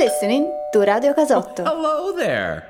listening to Radio Casotto. Hello there.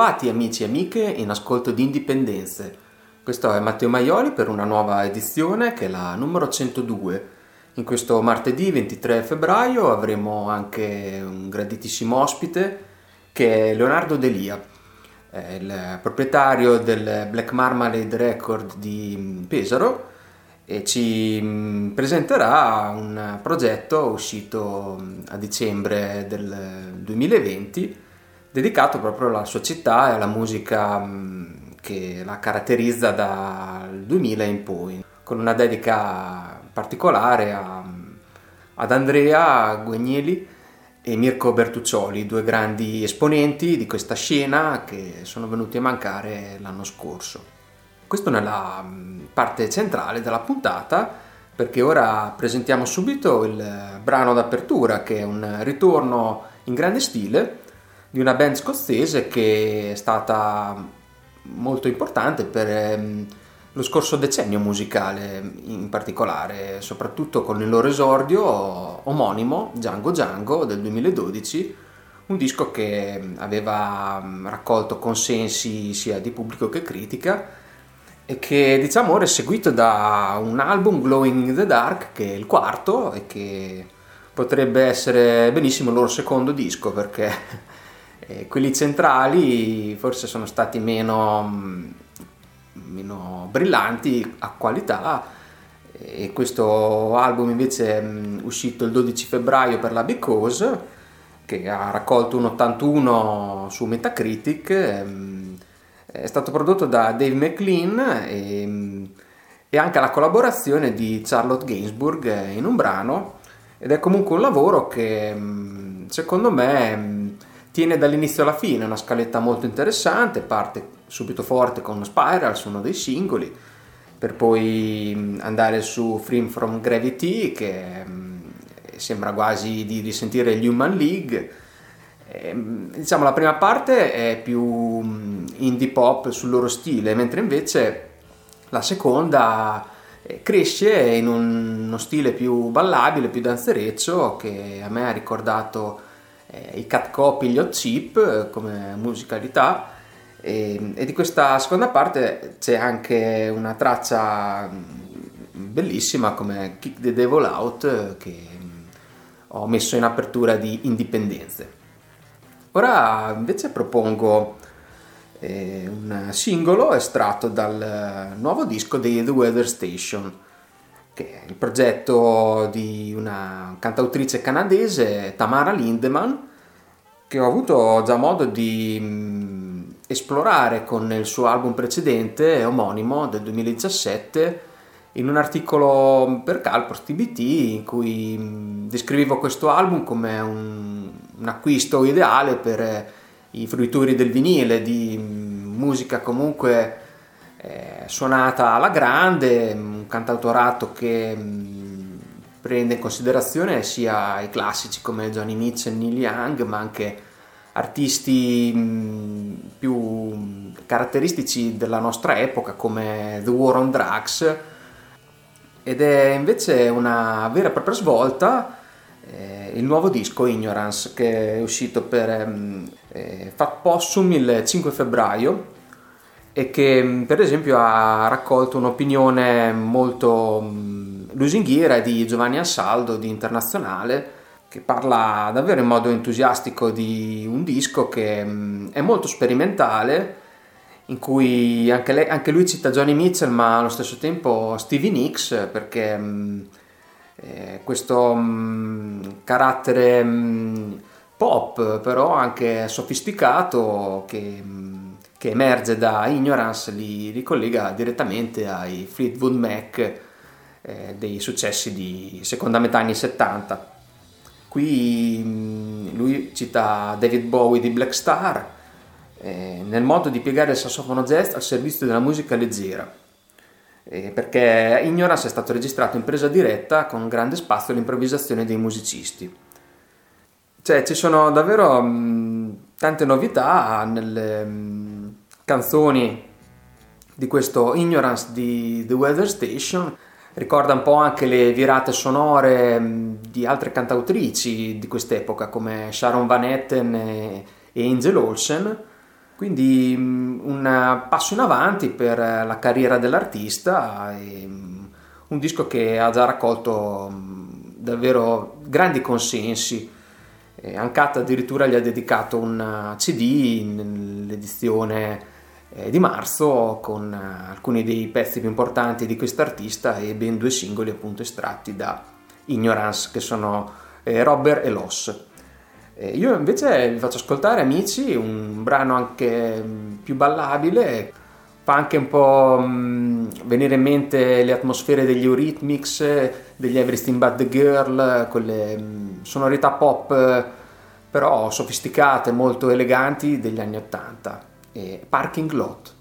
Ben ritrovati amici e amiche in ascolto di Indipendenze. Questo è Matteo Maioli per una nuova edizione che è la numero 102. In questo martedì 23 febbraio avremo anche un graditissimo ospite che è Leonardo Delia, è il proprietario del Black Marmalade Record di Pesaro e ci mm, presenterà un progetto uscito mm, a dicembre del 2020 dedicato proprio alla sua città e alla musica mh, che la caratterizza dal 2000 in poi, con una dedica particolare a- ad Andrea Guagneli e Mirko Bertuccioli, due grandi esponenti di questa scena che sono venuti a mancare l'anno scorso. Questo nella mh, parte centrale della puntata, perché ora presentiamo subito il brano d'apertura, che è un ritorno in grande stile di una band scozzese che è stata molto importante per ehm, lo scorso decennio musicale in particolare, soprattutto con il loro esordio omonimo Django Django del 2012, un disco che aveva mm, raccolto consensi sia di pubblico che critica e che diciamo ora è seguito da un album Glowing in the Dark che è il quarto e che potrebbe essere benissimo il loro secondo disco perché eh, quelli centrali forse sono stati meno, mm, meno brillanti a qualità e questo album invece è mm, uscito il 12 febbraio per la Because che ha raccolto un 81 su Metacritic, ehm, è stato prodotto da Dave McLean e, e anche la collaborazione di Charlotte Gainsbourg in un brano ed è comunque un lavoro che mm, secondo me mm, tiene dall'inizio alla fine una scaletta molto interessante, parte subito forte con Spirals, uno dei singoli, per poi mm, andare su Free from Gravity che mm, sembra quasi di risentire gli Human League. Ehm, diciamo la prima parte è più mm, indie pop sul loro stile, mentre invece la seconda eh, cresce in un- uno stile più ballabile, più danzereccio che a me ha ricordato eh, i Cat Copy, gli Hot Chip eh, come musicalità e, e di questa seconda parte c'è anche una traccia mm, bellissima come Kick the Devil Out eh, che mm, ho messo in apertura di Indipendenze. Ora invece propongo eh, un singolo estratto dal eh, nuovo disco dei The Weather Station, che è il progetto di una cantautrice canadese, Tamara Lindemann, che ho avuto già modo di mm, esplorare con il suo album precedente, omonimo, del 2017, in un articolo per Calpros TBT in cui mm, descrivevo questo album come un, un acquisto ideale per i fruitori del vinile, di mm, musica comunque eh, suonata alla grande, un cantautorato che mm, prende in considerazione sia i classici come Johnny Mitchell e Neil Young, ma anche artisti mm, più caratteristici della nostra epoca come The War on Drugs. Ed è invece una vera e propria svolta eh, il nuovo disco Ignorance che è uscito per eh, Fat Possum il 5 febbraio e che mh, per esempio ha raccolto un'opinione molto mh, lusinghiera di Giovanni Ansaldo di Internazionale che parla davvero in modo entusiastico di un disco che mh, è molto sperimentale in cui anche, lei- anche lui cita Johnny Mitchell ma allo stesso tempo Stevie Nicks perché eh, questo mh, carattere mh, pop però anche sofisticato che, mh, che emerge da Ignorance li ricollega direttamente ai Fleetwood Mac eh, dei successi di seconda metà anni 70 qui mh, lui cita David Bowie di Black Star eh, nel modo di piegare il sassofono jazz al servizio della musica leggera eh, perché Ignorance è stato registrato in presa diretta con grande spazio all'improvvisazione dei musicisti. Cioè, ci sono davvero mh, tante novità nelle mh, canzoni di questo Ignorance di The Weather Station. Ricorda un po' anche le virate sonore mh, di altre cantautrici di quest'epoca come Sharon Van Etten e, Angel Olsen. Quindi mh, un passo in avanti per la carriera dell'artista e un disco che ha già raccolto davvero grandi consensi. E Uncut addirittura gli ha dedicato un CD nell'edizione eh, di marzo con eh, alcuni dei pezzi più importanti di quest'artista e ben due singoli appunto estratti da Ignorance che sono eh, Robber e Loss. Eh, Io invece vi faccio ascoltare Amici, un brano anche mh, più ballabile, fa anche un po' mh, venire in mente le atmosfere degli Eurythmics, degli Everything But The Girl, quelle mh, sonorità pop però sofisticate, molto eleganti degli anni 80. E Parking Lot.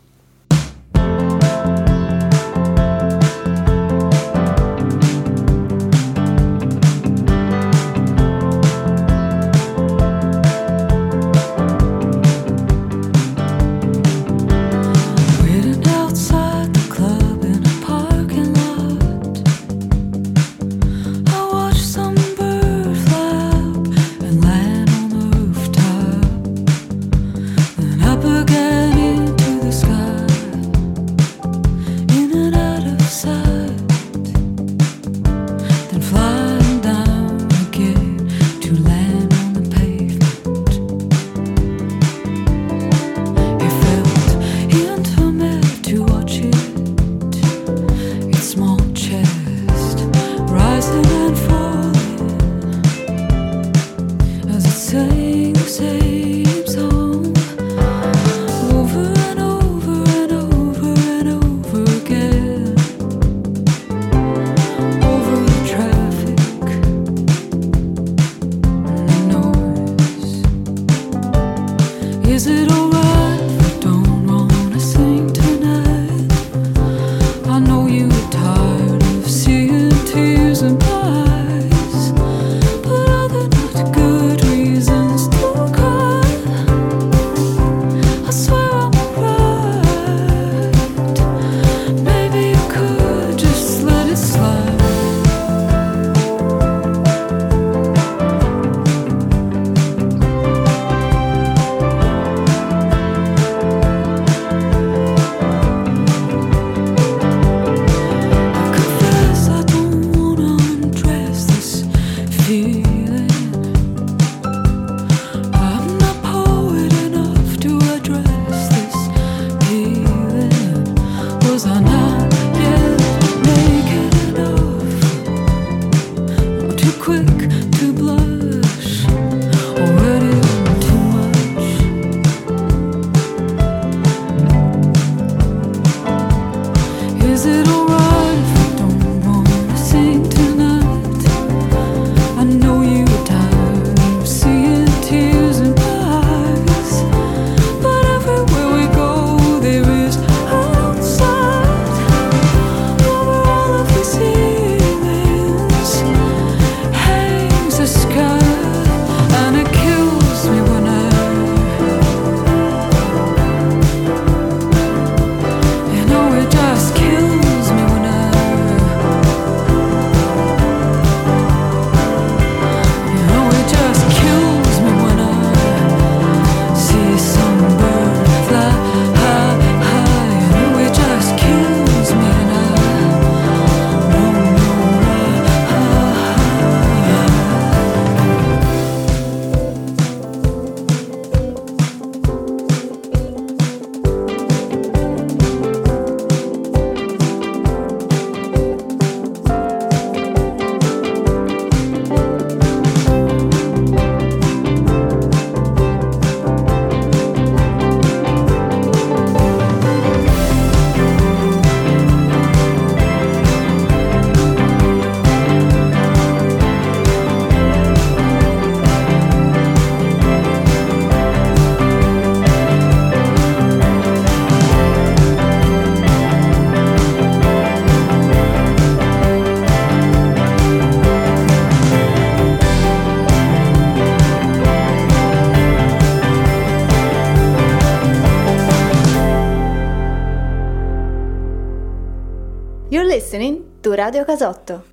su Radio Casotto.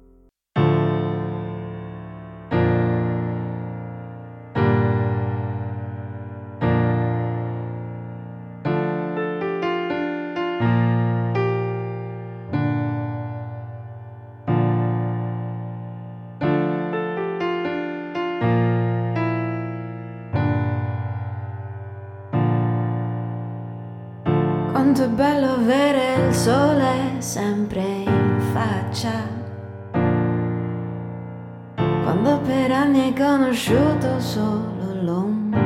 Quanto è bello avere il sole sempre faccia. Quando per anni hai conosciuto solo l'ombra.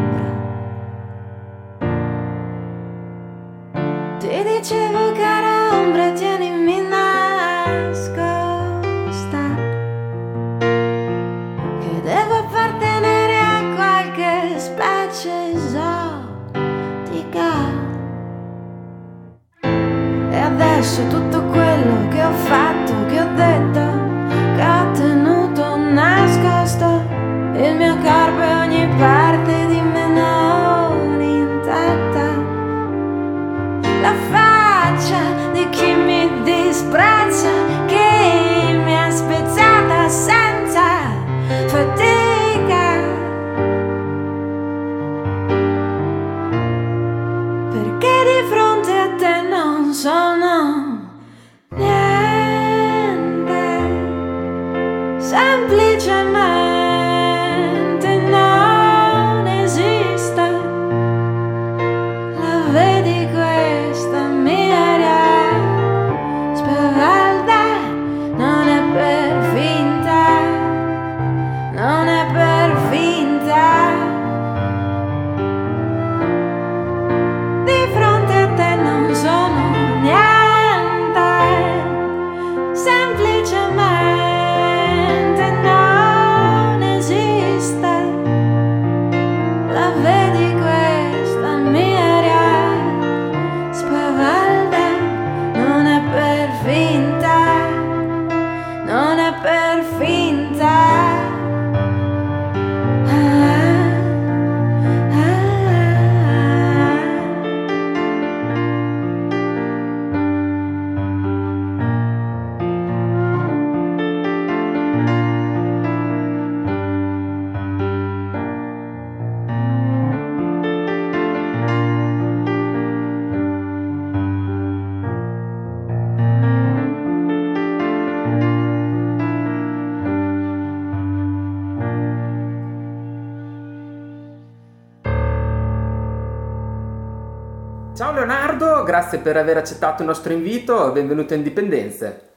Grazie per aver accettato il nostro invito, benvenuto a Indipendenze.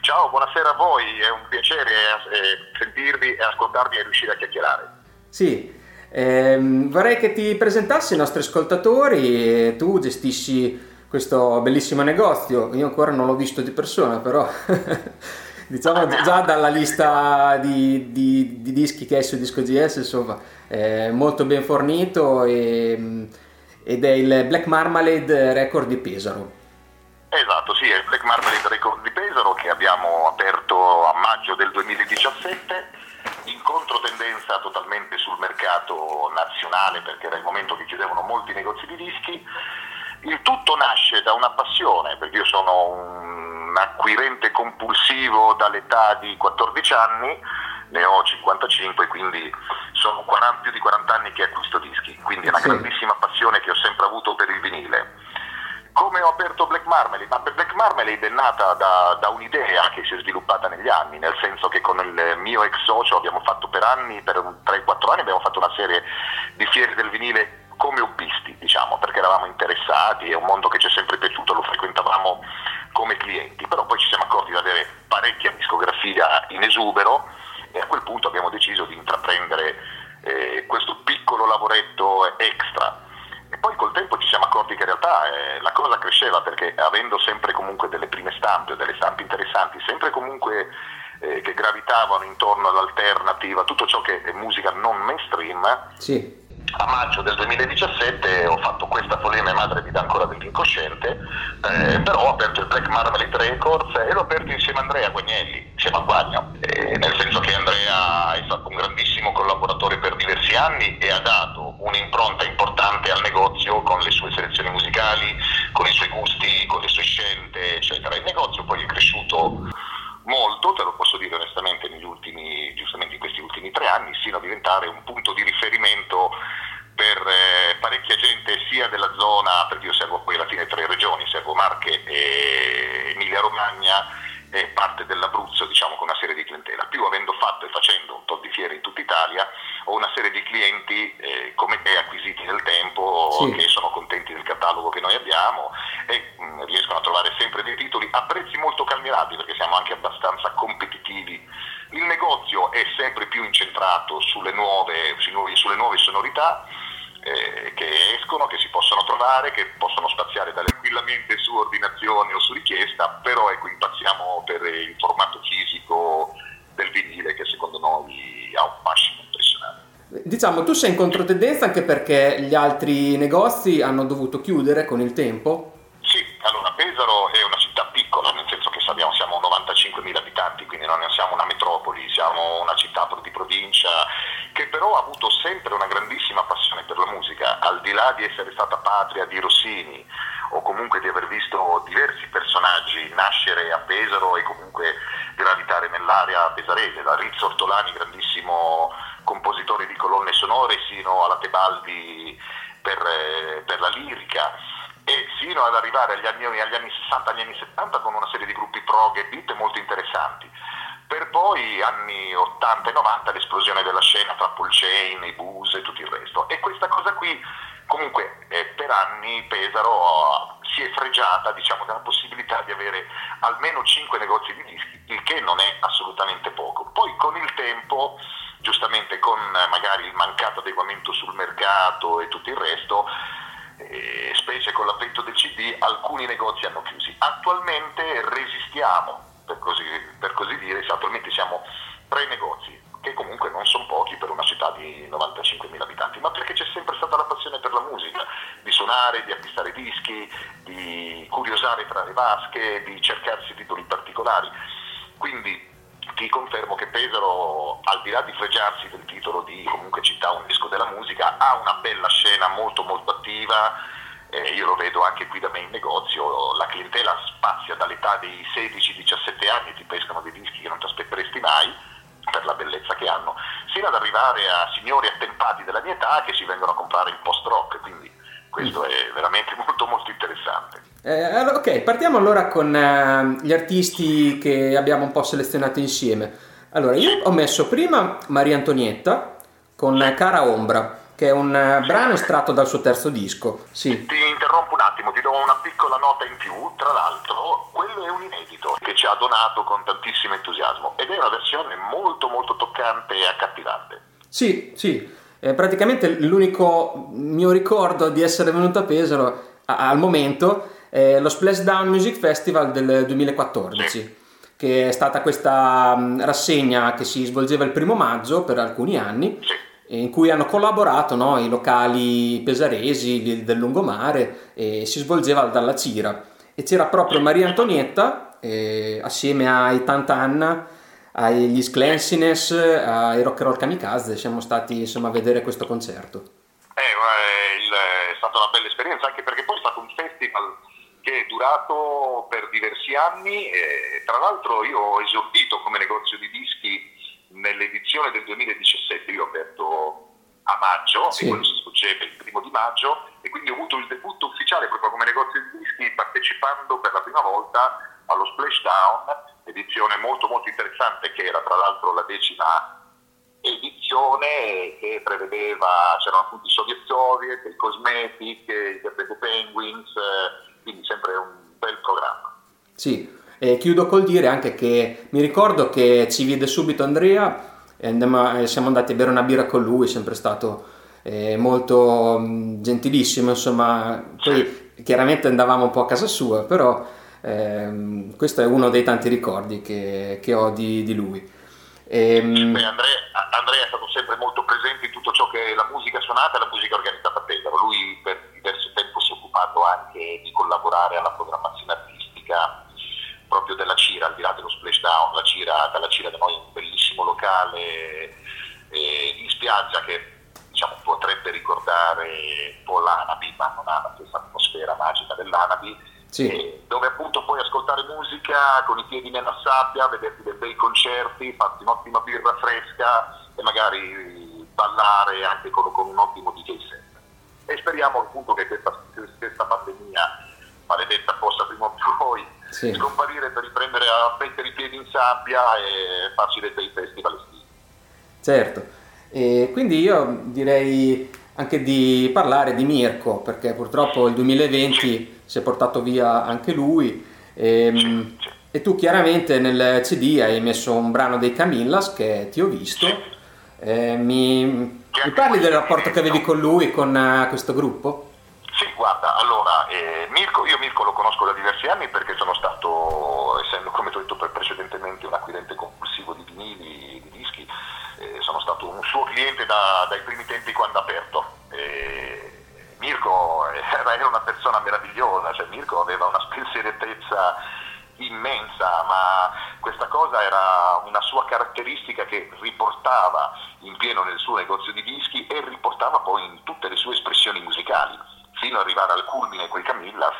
Ciao, buonasera a voi, è un piacere eh, sentirvi e ascoltarvi e riuscire a chiacchierare. Sì, ehm, vorrei che ti presentassi ai nostri ascoltatori, tu gestisci questo bellissimo negozio, io ancora non l'ho visto di persona, però diciamo già dalla lista di, di- di dischi che hai su Disco GS, insomma, è molto ben fornito e- ed è il Black Marmalade Record di Pesaro. Esatto, sì, è il Black Marmalade Record di Pesaro che abbiamo aperto a maggio del 2017, in controtendenza totalmente sul mercato nazionale perché era il momento che chiudevano molti negozi di dischi. Il tutto nasce da una passione, perché io sono un acquirente compulsivo dall'età di 14 anni, ne ho 55, quindi sono 40 più di 40 anni che acquisto dischi, quindi è una Sì. grandissima passione che ho sempre avuto per il vinile. Come ho aperto Black Marmalade? Ma Black Marmalade è nata da, da un'idea che si è sviluppata negli anni, nel senso che con il mio ex socio abbiamo fatto per anni, per un 3-4 anni abbiamo fatto una serie di fiere del vinile come hobbisti, diciamo, perché eravamo interessati, è un mondo che ci è sempre piaciuto, lo frequentavamo come clienti, però poi ci siamo accorti di avere parecchia discografia in esubero e a quel punto abbiamo deciso di intraprendere eh, questo piccolo lavoretto extra. E poi col tempo ci siamo accorti che in realtà eh, la cosa cresceva perché avendo sempre comunque delle prime stampe delle stampe interessanti, sempre comunque eh, che gravitavano intorno all'alternativa, tutto ciò che è musica non mainstream, Sì, a maggio del 2017 ho fatto questa follia, mia madre mi dà ancora dell'incosciente, eh, però ho aperto il Black Marmalade Records e l'ho aperto insieme a Andrea Guagnelli, insieme a Guagno, Eh, nel senso che Andrea è stato un grandissimo collaboratore per diversi anni e ha dato un'impronta importante al negozio con le sue selezioni musicali, con i suoi gusti, con le sue scelte, eccetera. Il negozio poi è cresciuto molto, te lo posso dire onestamente, negli ultimi, giustamente in questi ultimi tre anni, sino a diventare un punto di riferimento per eh, parecchia gente sia della zona, perché io servo poi alla fine tre regioni, servo Marche e Emilia Romagna e parte dell'Abruzzo, diciamo con una serie di clientela. Più avendo fatto e facendo un tot di fiere in tutta Italia, ho una serie di clienti eh, come te acquisiti nel tempo Sì. che sono contenti del catalogo che noi abbiamo e mh, riescono a trovare sempre dei titoli a prezzi molto calmierati perché siamo anche abbastanza competitivi. Il negozio è sempre più incentrato sulle nuove, sulle nuove sonorità eh, che escono, che si possono trovare, che possono spaziare tranquillamente su ordinazione o su richiesta, però ecco, impazziamo per il formato fisico del vinile che secondo noi ha un fascino impressionante. diciamo tu sei in controtendenza anche perché gli altri negozi hanno dovuto chiudere con il tempo. Allora Pesaro è una città piccola, nel senso che sappiamo siamo 95.000 abitanti, quindi non siamo una metropoli, siamo una città di provincia che però ha avuto sempre una grandissima passione per la musica, al di là di essere stata patria di Rossini o comunque di aver visto diversi personaggi nascere a Pesaro e comunque gravitare nell'area pesarese, da Rizzo Ortolani, grandissimo compositore di colonne sonore, sino alla Tebaldi per, eh, per la lirica e sino ad arrivare agli anni, agli anni 60, agli anni 70 con una serie di gruppi prog e beat molto interessanti. Per poi anni 80 e 90 l'esplosione della scena tra Paul Chain, i Bus e tutto il resto. E questa cosa qui comunque eh, per anni Pesaro si è fregiata diciamo, della possibilità di avere almeno 5 negozi di dischi, il che non è assolutamente poco. Poi con il tempo, giustamente con eh, magari il mancato adeguamento sul mercato e tutto il resto, eh, specie con l'avvento del CD, alcuni negozi hanno chiusi. Attualmente resistiamo, per così, per così dire, attualmente siamo tre negozi, che comunque non sono pochi per una città di 95.000 abitanti, ma perché c'è sempre stata la passione per la musica, di suonare, di acquistare dischi, di curiosare tra le vasche, di cercarsi titoli particolari. Quindi ti confermo che Pesaro, al di là di fregiarsi del titolo di comunque città UNESCO della musica, ha una bella scena molto molto attiva, eh, io lo vedo anche qui da me in negozio, la clientela spazia dall'età dei 16-17 anni, ti pescano dei dischi che non ti aspetteresti mai, per la bellezza che hanno, sino ad arrivare a signori attempati della mia età che si vengono a comprare il post-rock, quindi questo è veramente molto molto interessante. Eh, ok, partiamo allora con eh, gli artisti che abbiamo un po' selezionato insieme. Allora, io ho messo prima Maria Antonietta con Cara Ombra, che è un eh, brano estratto dal suo terzo disco. Sì, Ti interrompo un attimo, ti do una piccola nota in più. Tra l'altro, quello è un inedito che ci ha donato con tantissimo entusiasmo ed è una versione molto molto toccante e accattivante. Sì, sì, Eh, praticamente l'unico mio ricordo di essere venuto a Pesaro a- al momento è lo Splashdown Music Festival del 2014, che è stata questa mh, rassegna che si svolgeva il primo maggio per alcuni anni, in cui hanno collaborato no, i locali pesaresi del lungomare e si svolgeva dalla Cira. E c'era proprio Maria Antonietta, eh, assieme ai Tantanna, agli Sclensiness, ai Rock and Roll Kamikaze, siamo stati insomma a vedere questo concerto. Eh, eh, il- è stata una bella esperienza anche perché poi è stato un festival che è durato per diversi anni e tra l'altro io ho esordito come negozio di dischi nell'edizione del 2017, io ho aperto a maggio Sì. e quello si svolgeva il primo di maggio e quindi ho avuto il debutto ufficiale proprio come negozio di dischi partecipando per la prima volta allo Splashdown, edizione molto molto interessante che era tra l'altro la decima edizione che prevedeva, c'erano appunto i Soviet Soviet, il Cosmetic, i The Penguins, eh, quindi sempre un bel programma. Sì, e chiudo col dire anche che mi ricordo che ci vide subito Andrea e andiamo- e siamo andati a bere una birra con lui, è sempre stato eh, molto mh, gentilissimo, insomma, poi chiaramente andavamo un po' a casa sua, però ehm, questo è uno dei tanti ricordi che, che ho di, di lui. Ehm, Beh, Andrea, Andrea è stato sempre molto presente in tutto ciò che è la musica suonata e la musica organizzata a Pesaro. Lui per diverso tempo si è occupato anche di collaborare alla programmazione artistica proprio della Cira, al di là dello splashdown. La Cira, dalla Cira da noi è un bellissimo locale eh, in spiaggia che diciamo, potrebbe ricordare un po' l'Anabi, ma non ha stessa atmosfera magica dell'Anabi. Sì. Dove appunto puoi ascoltare musica con i piedi nella sabbia, vederti dei bei concerti, farti un'ottima birra fresca e magari ballare anche con, con un ottimo DJ set. E speriamo appunto che questa, questa pandemia maledetta possa prima o poi Sì. scomparire per riprendere a mettere i piedi in sabbia e farci dei bei festival estivi. Certo, e quindi io direi anche di parlare di Mirko, perché purtroppo il 2020 si è portato via anche lui. ehm, Sì, sì. E tu chiaramente nel CD hai messo un brano dei Camillas che ti ho visto. Eh, mi, mi parli del rapporto che avevi con lui, con eh, questo gruppo? Sì, guarda, allora, eh, Mirko, io Mirko lo conosco da diversi anni perché sono stato, essendo come ti ho detto pre- precedentemente un acquirente compulsivo di vinili, di dischi, eh, sono stato un suo cliente da- dai primi tempi quando ha aperto. Eh, Mirko era, era una persona meravigliosa, cioè Mirko aveva una spensieratezza immensa, ma questa cosa era una sua caratteristica che riportava in pieno nel suo negozio di dischi e riportava poi in tutte le sue espressioni musicali, fino ad arrivare al culmine con i Camillas,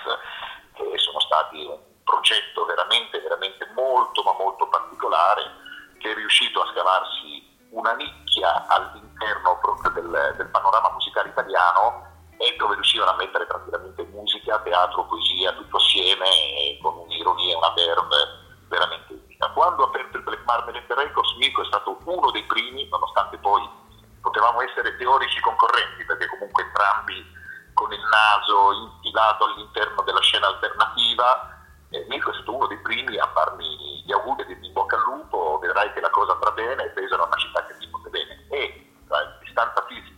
che sono stati un progetto veramente, veramente molto, ma molto particolare, che è riuscito a scavarsi una nicchia all'interno proprio del, del panorama musicale italiano e dove riuscivano a mettere tranquillamente musica, teatro, poesia, tutto assieme con un'ironia e una verve veramente unica. Quando ho aperto il Black Marmalade Records, Mirko è stato uno dei primi, nonostante poi potevamo essere teorici concorrenti, perché comunque entrambi con il naso infilato all'interno della scena alternativa, eh, Mirko è stato uno dei primi a farmi gli auguri dirmi in bocca al lupo, vedrai che la cosa andrà bene, Pesaro è una città che ti vuole bene. E la distanza fisica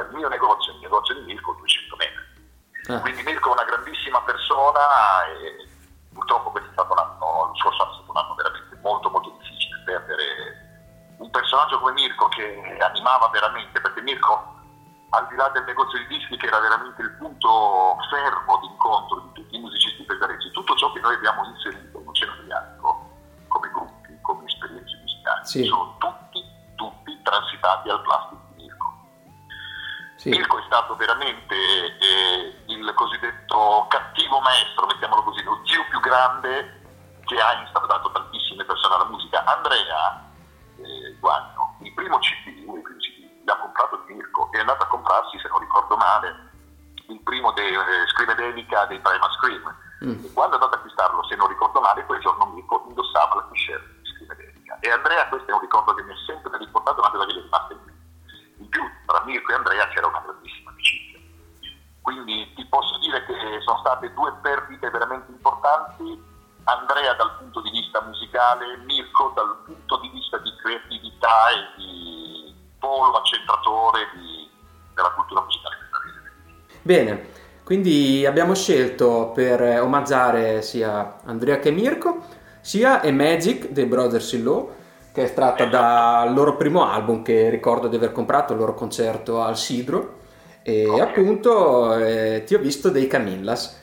tra il mio negozio il negozio di Mirko 200 metri. Ah, Quindi Mirko è una grandissima persona e purtroppo questo è stato un anno, lo scorso anno è stato un anno veramente molto molto difficile perdere un personaggio come Mirko che animava veramente, perché Mirko al di là del negozio di dischi che era veramente il punto fermo di incontro di tutti i musicisti pesaresi, tutto ciò che noi abbiamo inserito in Oceano Adriatico come gruppi, come esperienze musicali, Sì. sono tutti, tutti transitati al plastico. Sì. Mirko è stato veramente eh, il cosiddetto cattivo maestro, mettiamolo così, lo zio più grande che ha instaurato tantissime persone alla musica. Andrea eh, Guagno, il primo CD, uno dei primi CD, l'ha comprato di Mirko e è andato a comprarsi, se non ricordo male, il primo dei eh, Scrivedelica dei Primal Scream. Mm. E quando è andato ad acquistarlo, se non ricordo male, quel giorno Mirko indossava la t-shirt di Scrivedelica. E Andrea, questo è un ricordo che mi è sempre riportato, una cosa che gli è rimasta in mente. In più, tra Mirko e Andrea c'era una grandissima amicizia. Quindi ti posso dire che sono state due perdite veramente importanti. Andrea dal punto di vista musicale, Mirko dal punto di vista di creatività e di polo accentratore di- della cultura musicale canadese. Bene, quindi abbiamo scelto per omaggiare sia Andrea che Mirko, sia A Magic dei Brothers in Law, che è estratta dal loro primo album che ricordo di aver comprato al loro concerto al Sidro, e Ok. appunto eh, ti ho visto dei Camillas.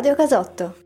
Radio Casotto.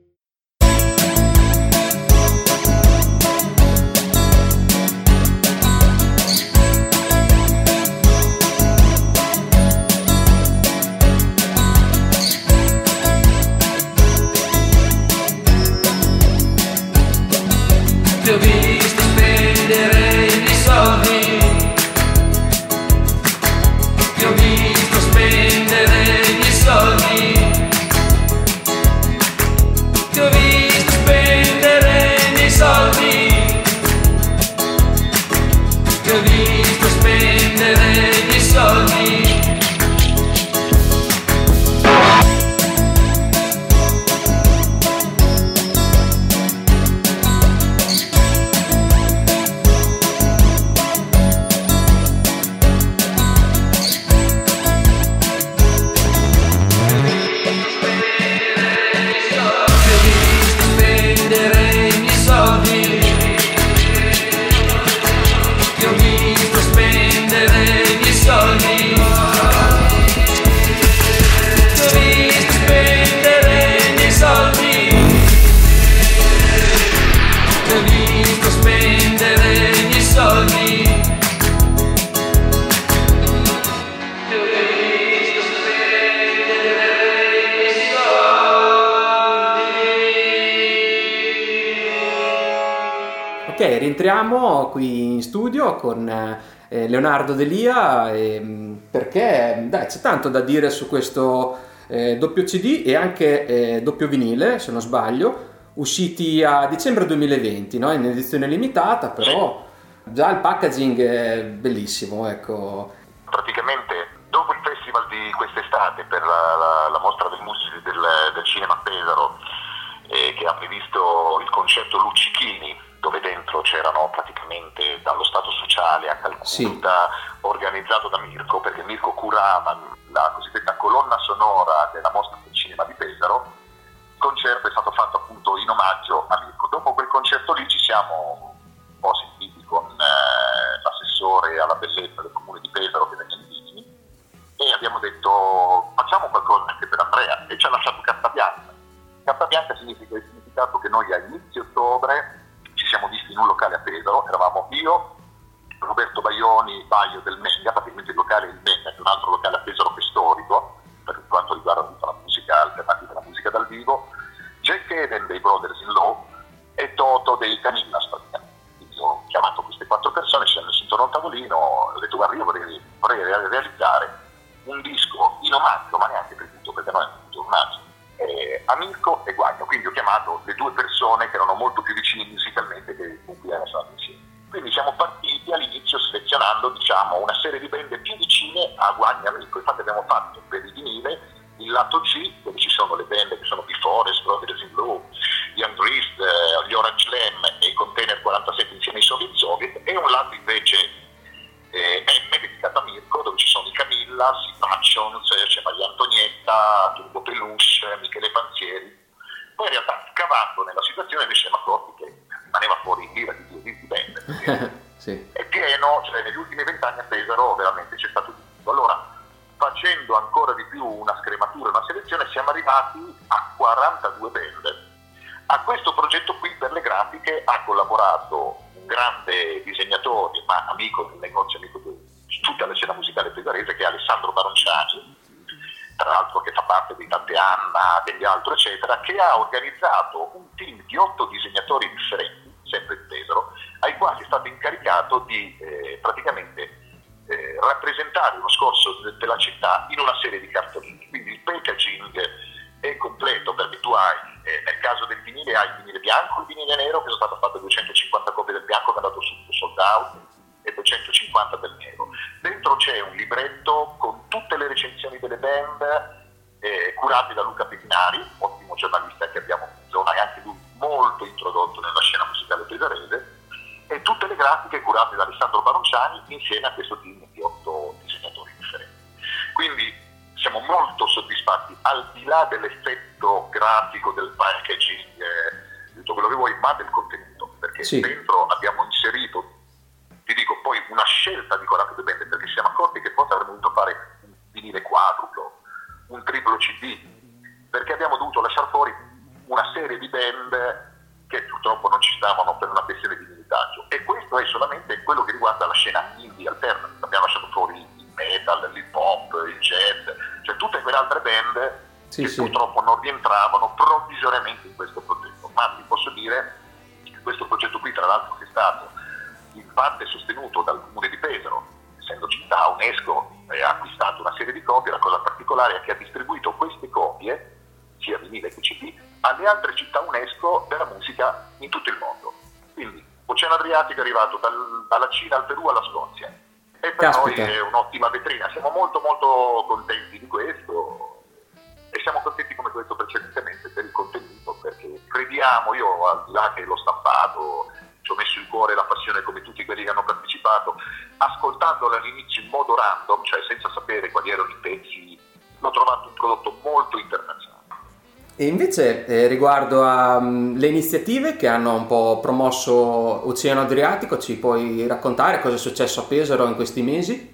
Con eh, Leonardo Delia ehm, perché dai, c'è tanto da dire su questo eh, doppio CD e anche eh, doppio vinile, se non sbaglio, usciti a dicembre 2020, no? in edizione limitata, però già il packaging è bellissimo, ecco. praticamente dopo il festival di quest'estate per la, la- la mostra del, del, del cinema Pesaro eh, che ha previsto il concerto Luccichini dove dentro c'erano praticamente dallo Stato sociale a Calcutta Sì. organizzato da Mirko perché Mirko curava la cosiddetta colonna sonora della mostra del cinema di Pesaro il concerto è stato fatto appunto in omaggio a Mirko dopo quel concerto lì ci siamo un po' sentiti con eh, l'assessore alla bellezza del comune di Pesaro che è Danielini e abbiamo detto facciamo qualcosa anche per Andrea e ci ha lasciato carta bianca. Carta bianca significa il significato che noi a eh, praticamente rappresentare uno scorso de- della città in una serie di cartolini. Quindi il packaging è completo perché tu hai, eh, nel caso del vinile, hai il vinile bianco il vinile nero, che sono state fatte 250 copie del bianco che è andato subito sold out e 250 del nero. Dentro c'è un libretto con tutte le recensioni delle band eh, curate da Luca Pettinari, ottimo giornalista che abbiamo in zona e anche lui molto introdotto nella scena musicale pesarese, e tutte le grafiche curate da Alessandro Baronciani insieme a questo team di otto disegnatori differenti. Quindi siamo molto soddisfatti, al di là dell'effetto grafico, del packaging, eh, tutto quello che vuoi, ma del contenuto, perché Sì. dentro abbiamo inserito, ti dico poi, una scelta di Coraggio Band, perché ci siamo accorti che forse avremmo dovuto fare un vinile quadruplo, un triplo CD, perché abbiamo dovuto lasciare fuori una serie di band che purtroppo non ci stavano per una questione di minutaggio. E questo è solamente quello che riguarda la scena indie alterna. Abbiamo lasciato fuori il metal, l'hip hop, il jazz, cioè tutte quelle altre band Sì, che sì. purtroppo non rientravano provvisoriamente in questo progetto. Ma ti posso dire che questo progetto qui, tra l'altro, che è stato in parte sostenuto dal comune di Pesaro, essendo città UNESCO, e ha acquistato una serie di copie, la cosa particolare è che ha distribuito queste copie, sia vinile che CD, alle altre città UNESCO della musica in tutto il mondo. Quindi Oceano Adriatico è arrivato dal- dalla Cina al Perù alla Scozia. E per Caspita. noi è un'ottima vetrina, siamo molto molto contenti di questo e siamo contenti come ho detto precedentemente per il contenuto perché crediamo, io al di là che l'ho stampato, ci ho messo il cuore e la passione come tutti quelli che hanno partecipato, ascoltandolo all'inizio in modo random, cioè senza sapere quali erano i pezzi, l'ho trovato un prodotto. E invece eh, riguardo alle iniziative che hanno un po' promosso Oceano Adriatico, ci puoi raccontare cosa è successo a Pesaro in questi mesi?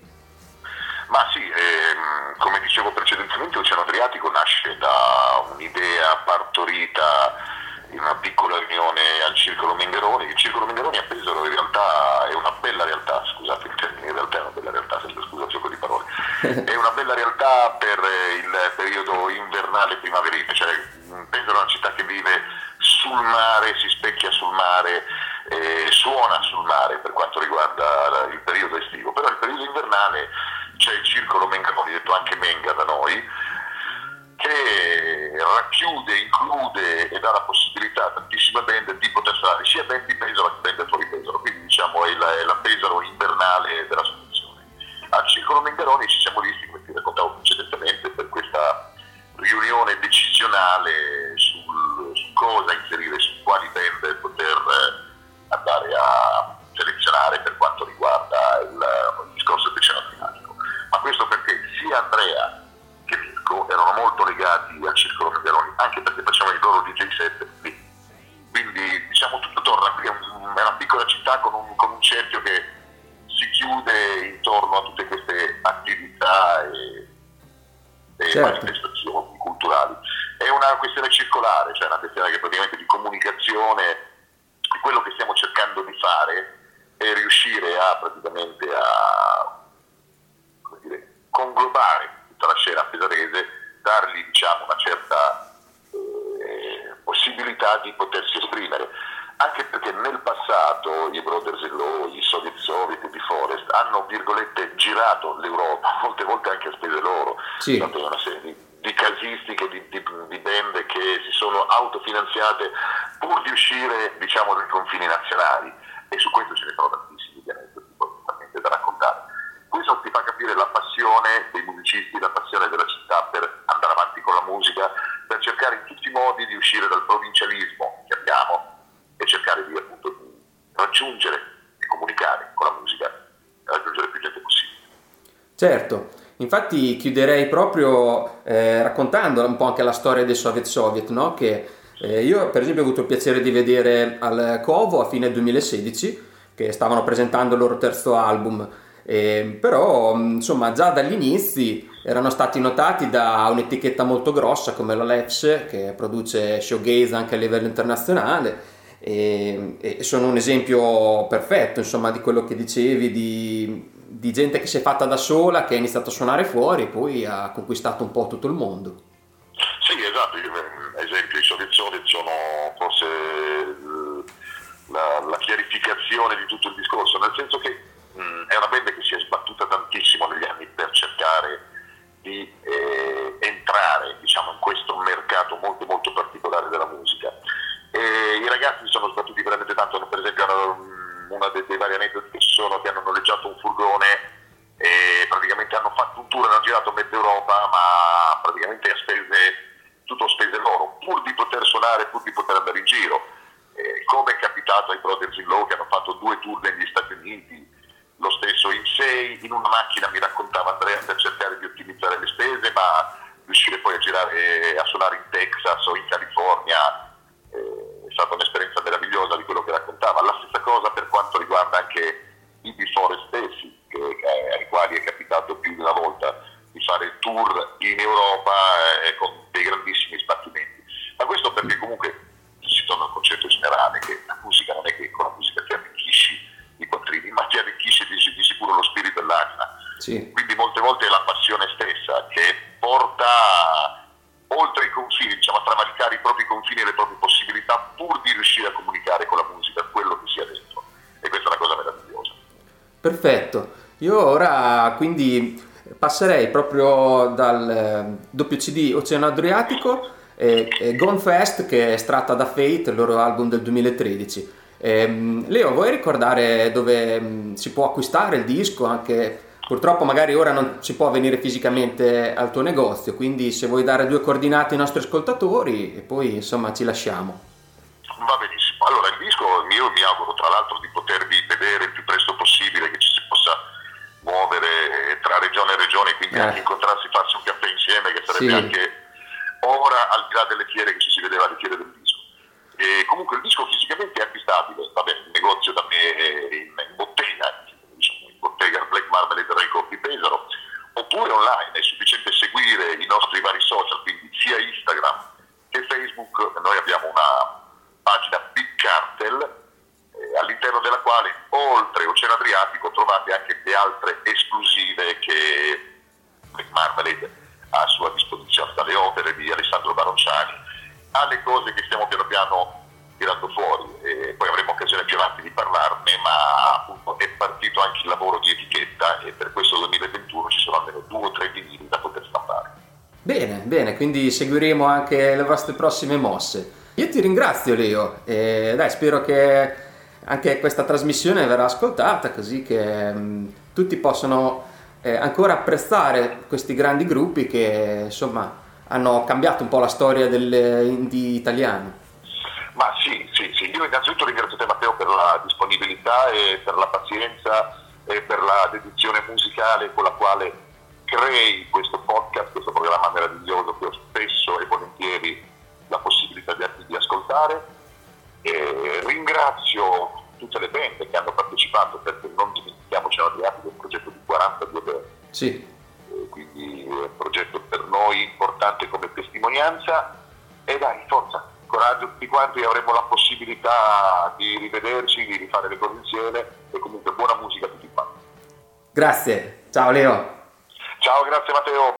Possibilità di potersi esprimere. Anche perché nel passato i Brothers in Law, i Soviet Soviet i Forest hanno, virgolette, girato l'Europa, molte volte anche a spese loro. Sì. Tanto una serie di, di casistiche, di, di, di band che si sono autofinanziate pur di uscire, diciamo, dai confini nazionali. E su questo ce ne sono tantissimi totalmente da raccontare. Questo ti fa capire la passione dei musicisti, la passione della città per andare avanti con la musica, cercare in tutti i modi di uscire dal provincialismo che abbiamo e cercare di appunto raggiungere e comunicare con la musica raggiungere più gente possibile. Certo, infatti chiuderei proprio eh, raccontando un po' anche la storia dei Soviet Soviet, no? che eh, io per esempio ho avuto il piacere di vedere al Covo a fine 2016, che stavano presentando il loro terzo album, eh, però insomma già dagli inizi erano stati notati da un'etichetta molto grossa come la Lepse, che produce showgaze anche a livello internazionale, e, e sono un esempio perfetto insomma di quello che dicevi di, di gente che si è fatta da sola che ha iniziato a suonare fuori e poi ha conquistato un po' tutto il mondo. Sì, esatto, eh, esempio i Soviet Soviet sono forse eh, la, la chiarificazione di tutto il discorso, nel senso che mh, è una band che si è sbattuta tantissimo negli anni per cercare di eh, entrare diciamo, in questo mercato molto molto particolare della musica. E I ragazzi sono sbattuti veramente tanto, per esempio hanno, una dei, dei vari aneddoti che ci sono che hanno noleggiato un furgone e praticamente hanno fatto un tour, hanno girato mezza Europa, ma praticamente a spese, tutto a spese loro, pur di poter suonare, pur di poter andare in giro. Eh, come è capitato ai Brothers in Law che hanno fatto due tour negli Stati Uniti, lo stesso in sei, in una macchina mi raccontava Andrea per cercare di ottimizzare le spese, ma riuscire poi a girare, a suonare in Texas o in California eh, è stata un'esperienza meravigliosa di quello che raccontava. La stessa cosa per quanto riguarda anche i Before stessi, che, eh, ai quali è capitato più di una volta di fare tour in Europa eh, con dei grandissimi sbattimenti. Ma questo perché comunque si torna al concetto generale che la musica non è che con la musica ti arricchisci i quattrini, ma ti arricchisce di, di sicuro lo spirito e l'anima. sì, Quindi molte volte è la passione stessa che porta oltre i confini, diciamo, a travalicare i propri confini e le proprie possibilità pur di riuscire a comunicare con la musica quello che sia dentro. E questa è una cosa meravigliosa. perfetto io ora quindi passerei proprio dal eh, doppio CD Oceano Adriatico e, e Gone Fast che è estratta da Fate, il loro album del 2013 Ehm, Leo vuoi ricordare dove mm, si può acquistare il disco anche Purtroppo magari ora non si può venire fisicamente al tuo negozio, quindi se vuoi dare due coordinate ai nostri ascoltatori e poi insomma ci lasciamo. Va benissimo. Allora, il disco io mi auguro tra l'altro di potervi vedere il più presto possibile, che ci si possa muovere eh, tra e regione, quindi Eh. anche incontrarsi, farsi un caffè insieme, che sarebbe Sì. anche ora al di là delle fiere che ci si vedeva alle fiere del disco. E comunque il disco fisicamente è acquistabile, vabbè, il negozio da me in, in bottega, diciamo, in bottega Black Marmalade Record di Pesaro, oppure online, è sufficiente seguire i nostri vari social, quindi sia Instagram che Facebook, noi abbiamo una pagina Big Cartel eh, all'interno della quale oltre Oceano Adriatico trovate anche le altre esclusive che Black Marmalade a sua disposizione, dalle opere di Alessandro Baronciani alle cose che stiamo piano piano tirando fuori e poi avremo occasione più avanti di è partito anche il lavoro di etichetta e per questo 2021 ci sono almeno due o tre vinili da poter stampare. Bene, bene, quindi seguiremo anche le vostre prossime mosse. Io ti ringrazio Leo e dai, spero che anche questa trasmissione verrà ascoltata così che mh, tutti possano eh, ancora apprezzare questi grandi gruppi che insomma hanno cambiato un po' la storia dell'indie italiano. Ma sì, sì, sì, io innanzitutto ringrazio te Matteo per la disponibilità e per la pazienza e per la dedizione musicale con la quale crei questo podcast, questo programma meraviglioso che ho spesso e volentieri la possibilità di, di ascoltare. E ringrazio tutte le band che hanno partecipato perché non dimentichiamoci Adriatico è un progetto di 42 band Sì, eh, quindi è un progetto per noi importante come testimonianza e dai, forza, coraggio tutti quanti, avremo la possibilità di rivederci, di rifare le cose insieme e comunque buona musica a tutti quanti. grazie, ciao Leo. Ciao, grazie Matteo.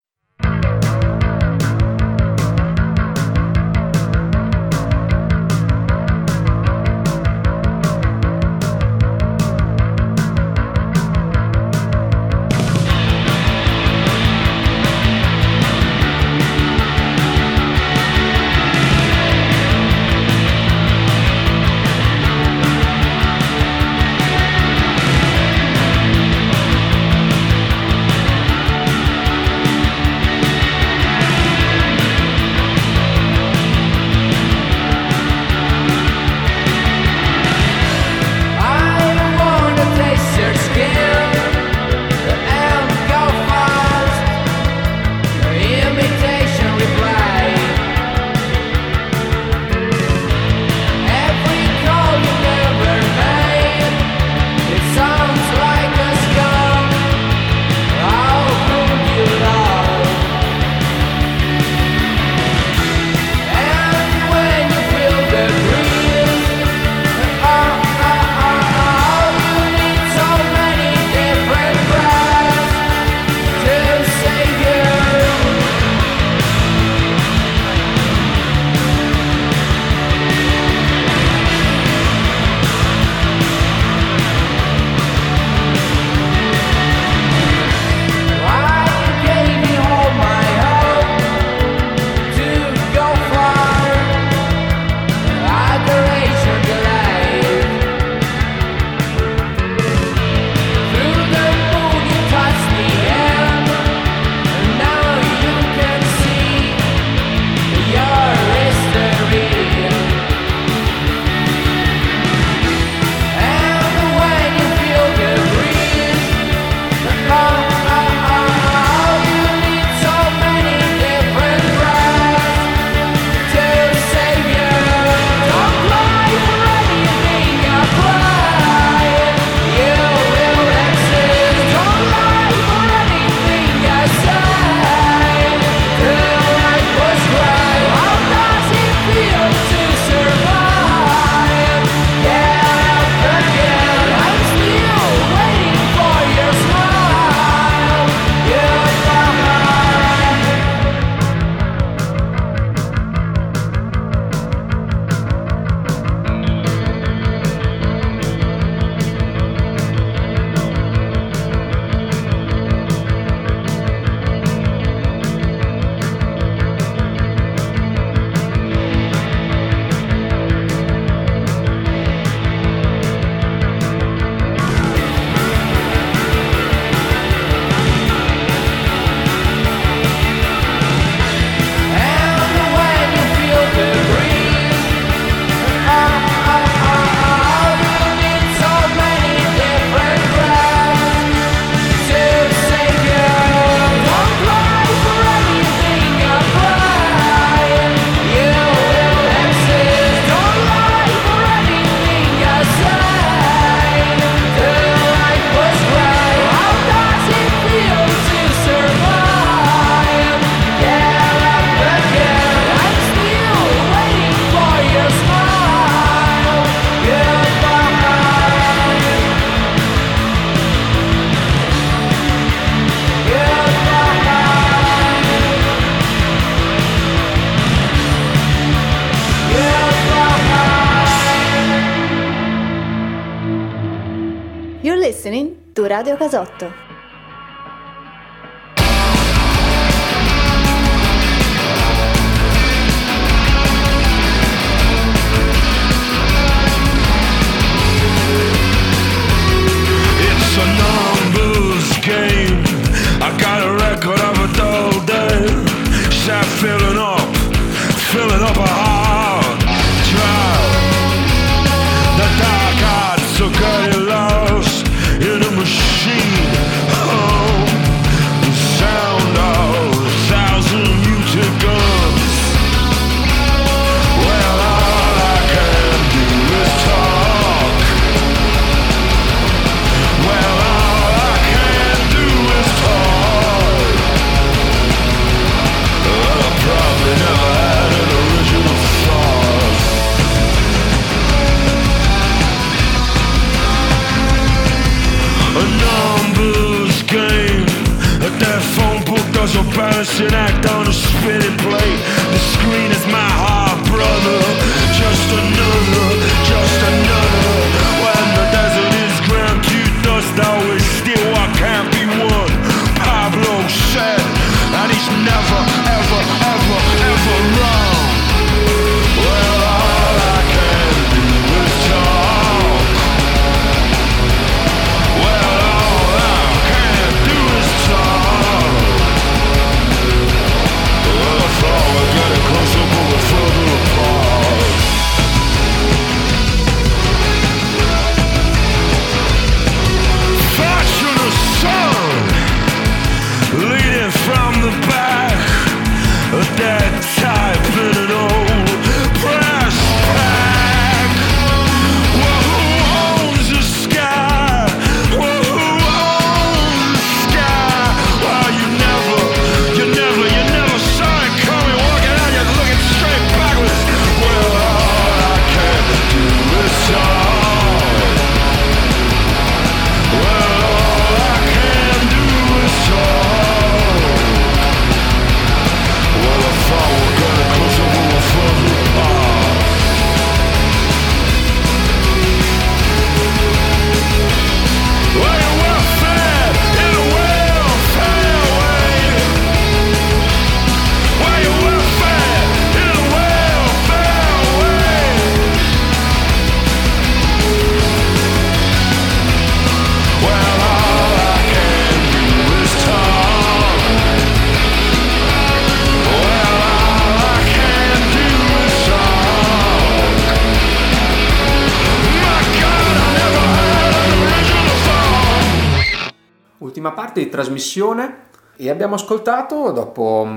Trasmissione e abbiamo ascoltato, dopo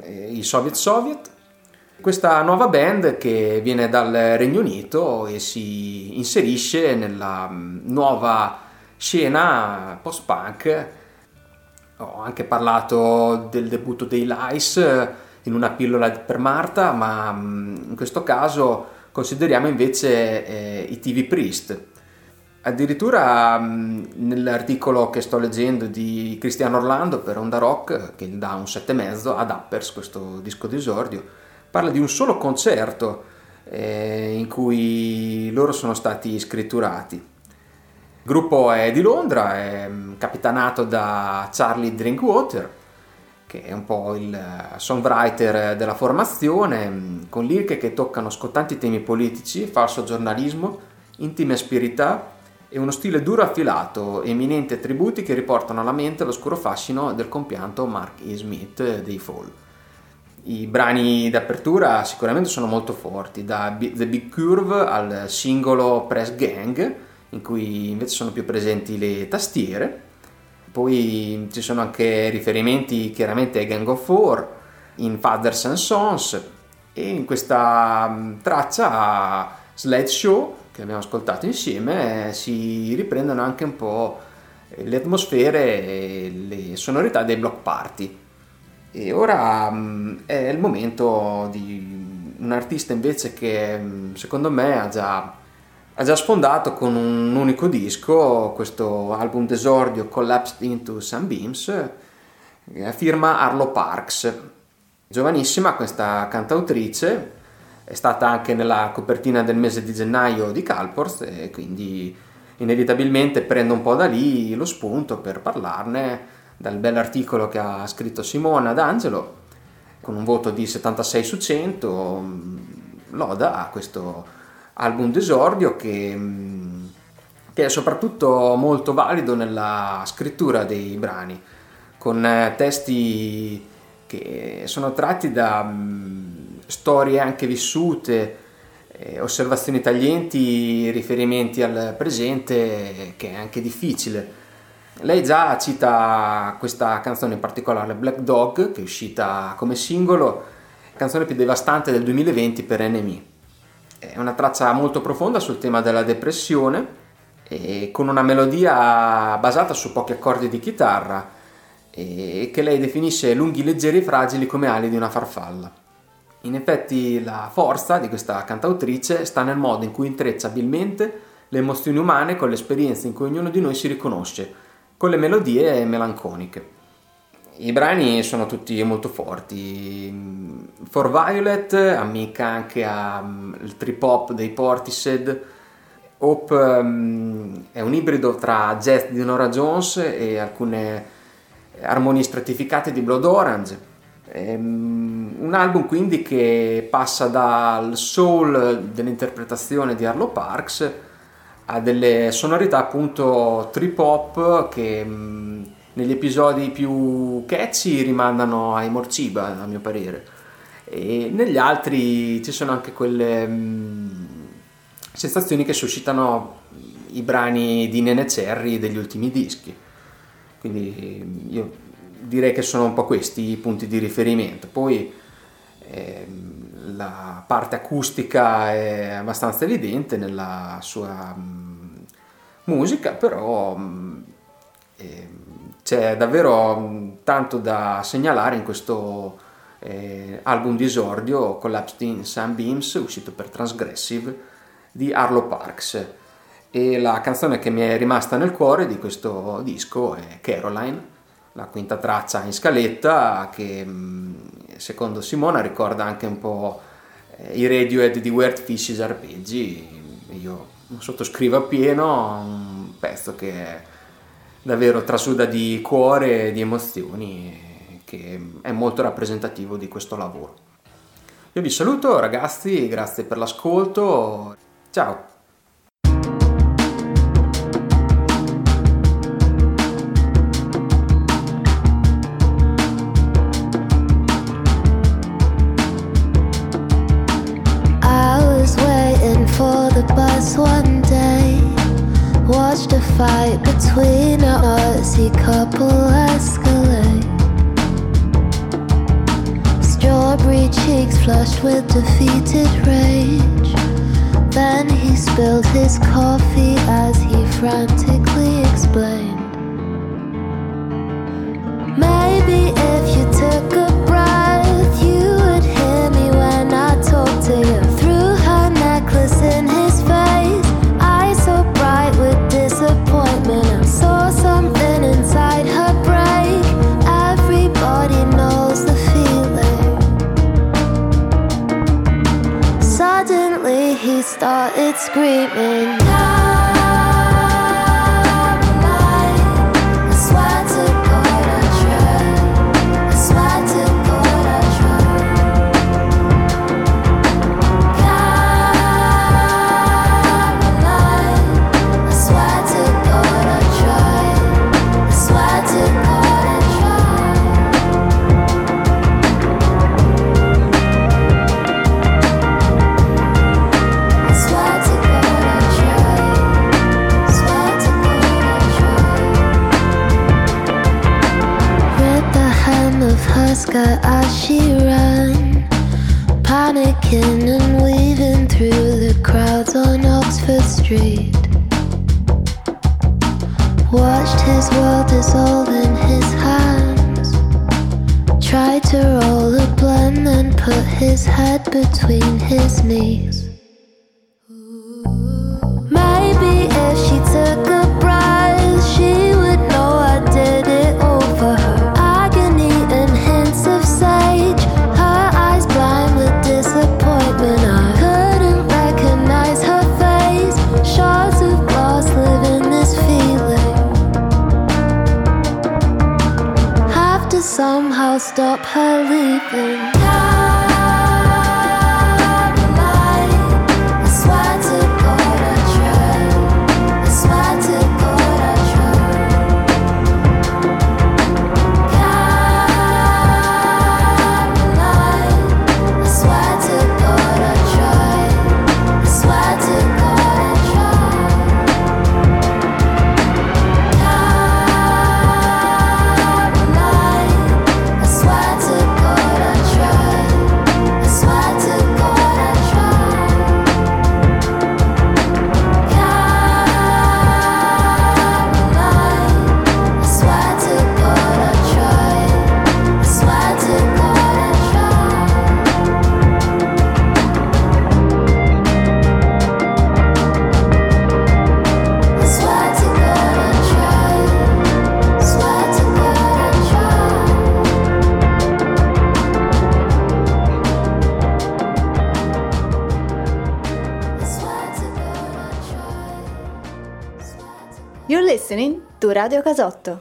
eh, i Soviet Soviet, questa nuova band che viene dal Regno Unito e si inserisce nella mm, nuova scena post-punk. Ho anche parlato del debutto dei Lies eh, in una pillola per Marta, ma mm, in questo caso consideriamo invece eh, i TV Priest. Addirittura mh, nell'articolo che sto leggendo di Cristiano Orlando per Onda Rock, che dà un 7,5 ad Uppers, questo disco d'esordio, parla di un solo concerto eh, in cui loro sono stati scritturati. Il gruppo è di Londra, è mh, capitanato da Charlie Drinkwater, che è un po' il eh, songwriter della formazione, mh, con liriche che toccano scottanti temi politici, falso giornalismo, intime spirita e uno stile duro affilato, eminenti attributi che riportano alla mente l'oscuro fascino del compianto Mark E. Smith dei Fall. I brani d'apertura sicuramente sono molto forti, da The Big Curve al singolo Press Gang, in cui invece sono più presenti le tastiere. Poi ci sono anche riferimenti chiaramente ai Gang of Four, in Fathers and Sons e in questa mm, traccia Slideshow che abbiamo ascoltato insieme eh, si riprendono anche un po' le atmosfere e le sonorità dei block party. E ora mh, è il momento di un artista invece che mh, secondo me ha già, ha già sfondato con un unico disco, questo album d'esordio Collapsed into Sunbeams, firma Arlo Parks. Giovanissima questa cantautrice, è stata anche nella copertina del mese di gennaio di Calporth e quindi inevitabilmente prendo un po' da lì lo spunto per parlarne dal bell'articolo che ha scritto Simona D'Angelo con un voto di 76 su 100 mh, loda a questo album d'esordio che, mh, che è soprattutto molto valido nella scrittura dei brani con eh, testi che sono tratti da mh, storie anche vissute eh, osservazioni taglienti, riferimenti al presente che è anche difficile. Lei già cita questa canzone in particolare, Black Dog, che è uscita come singolo, canzone più devastante del 2020 per NME. È una traccia molto profonda sul tema della depressione, e con una melodia basata su pochi accordi di chitarra, e che lei definisce lunghi, leggeri e fragili come ali di una farfalla. In effetti la forza di questa cantautrice sta nel modo in cui intreccia abilmente le emozioni umane con le esperienze in cui ognuno di noi si riconosce, con le melodie melanconiche. I brani sono tutti molto forti. For Violet, amica anche al trip hop dei Portishead. Hope um, è un ibrido tra jazz di Nora Jones e alcune armonie stratificate di Blood Orange. Ehm, un album quindi che passa dal soul dell'interpretazione di Arlo Parks a delle sonorità appunto trip hop che mh, negli episodi più catchy rimandano ai Morciba a mio parere. E negli altri ci sono anche quelle mh, sensazioni che suscitano i brani di Nene Cherry degli ultimi dischi. Quindi io direi che sono un po' questi i punti di riferimento. Poi ehm, la parte acustica è abbastanza evidente nella sua mh, musica, però mh, eh, c'è davvero mh, tanto da segnalare in questo eh, album di esordio Collapsed in Sunbeams uscito per Transgressive di Arlo Parks e la canzone che mi è rimasta nel cuore di questo disco è Caroline la quinta traccia in scaletta che mm, secondo Simona ricorda anche un po' eh, i Radiohead di Weird Fishes arpeggi. Io sottoscrivo appieno un pezzo che davvero trasuda di cuore e di emozioni che è molto rappresentativo di questo lavoro. Io vi saluto ragazzi grazie per l'ascolto. Ciao Watched his world dissolve in his hands. Tried to roll a blunt, then put his head between his knees. Maybe if she took a stop her leaving. To Radio Casotto.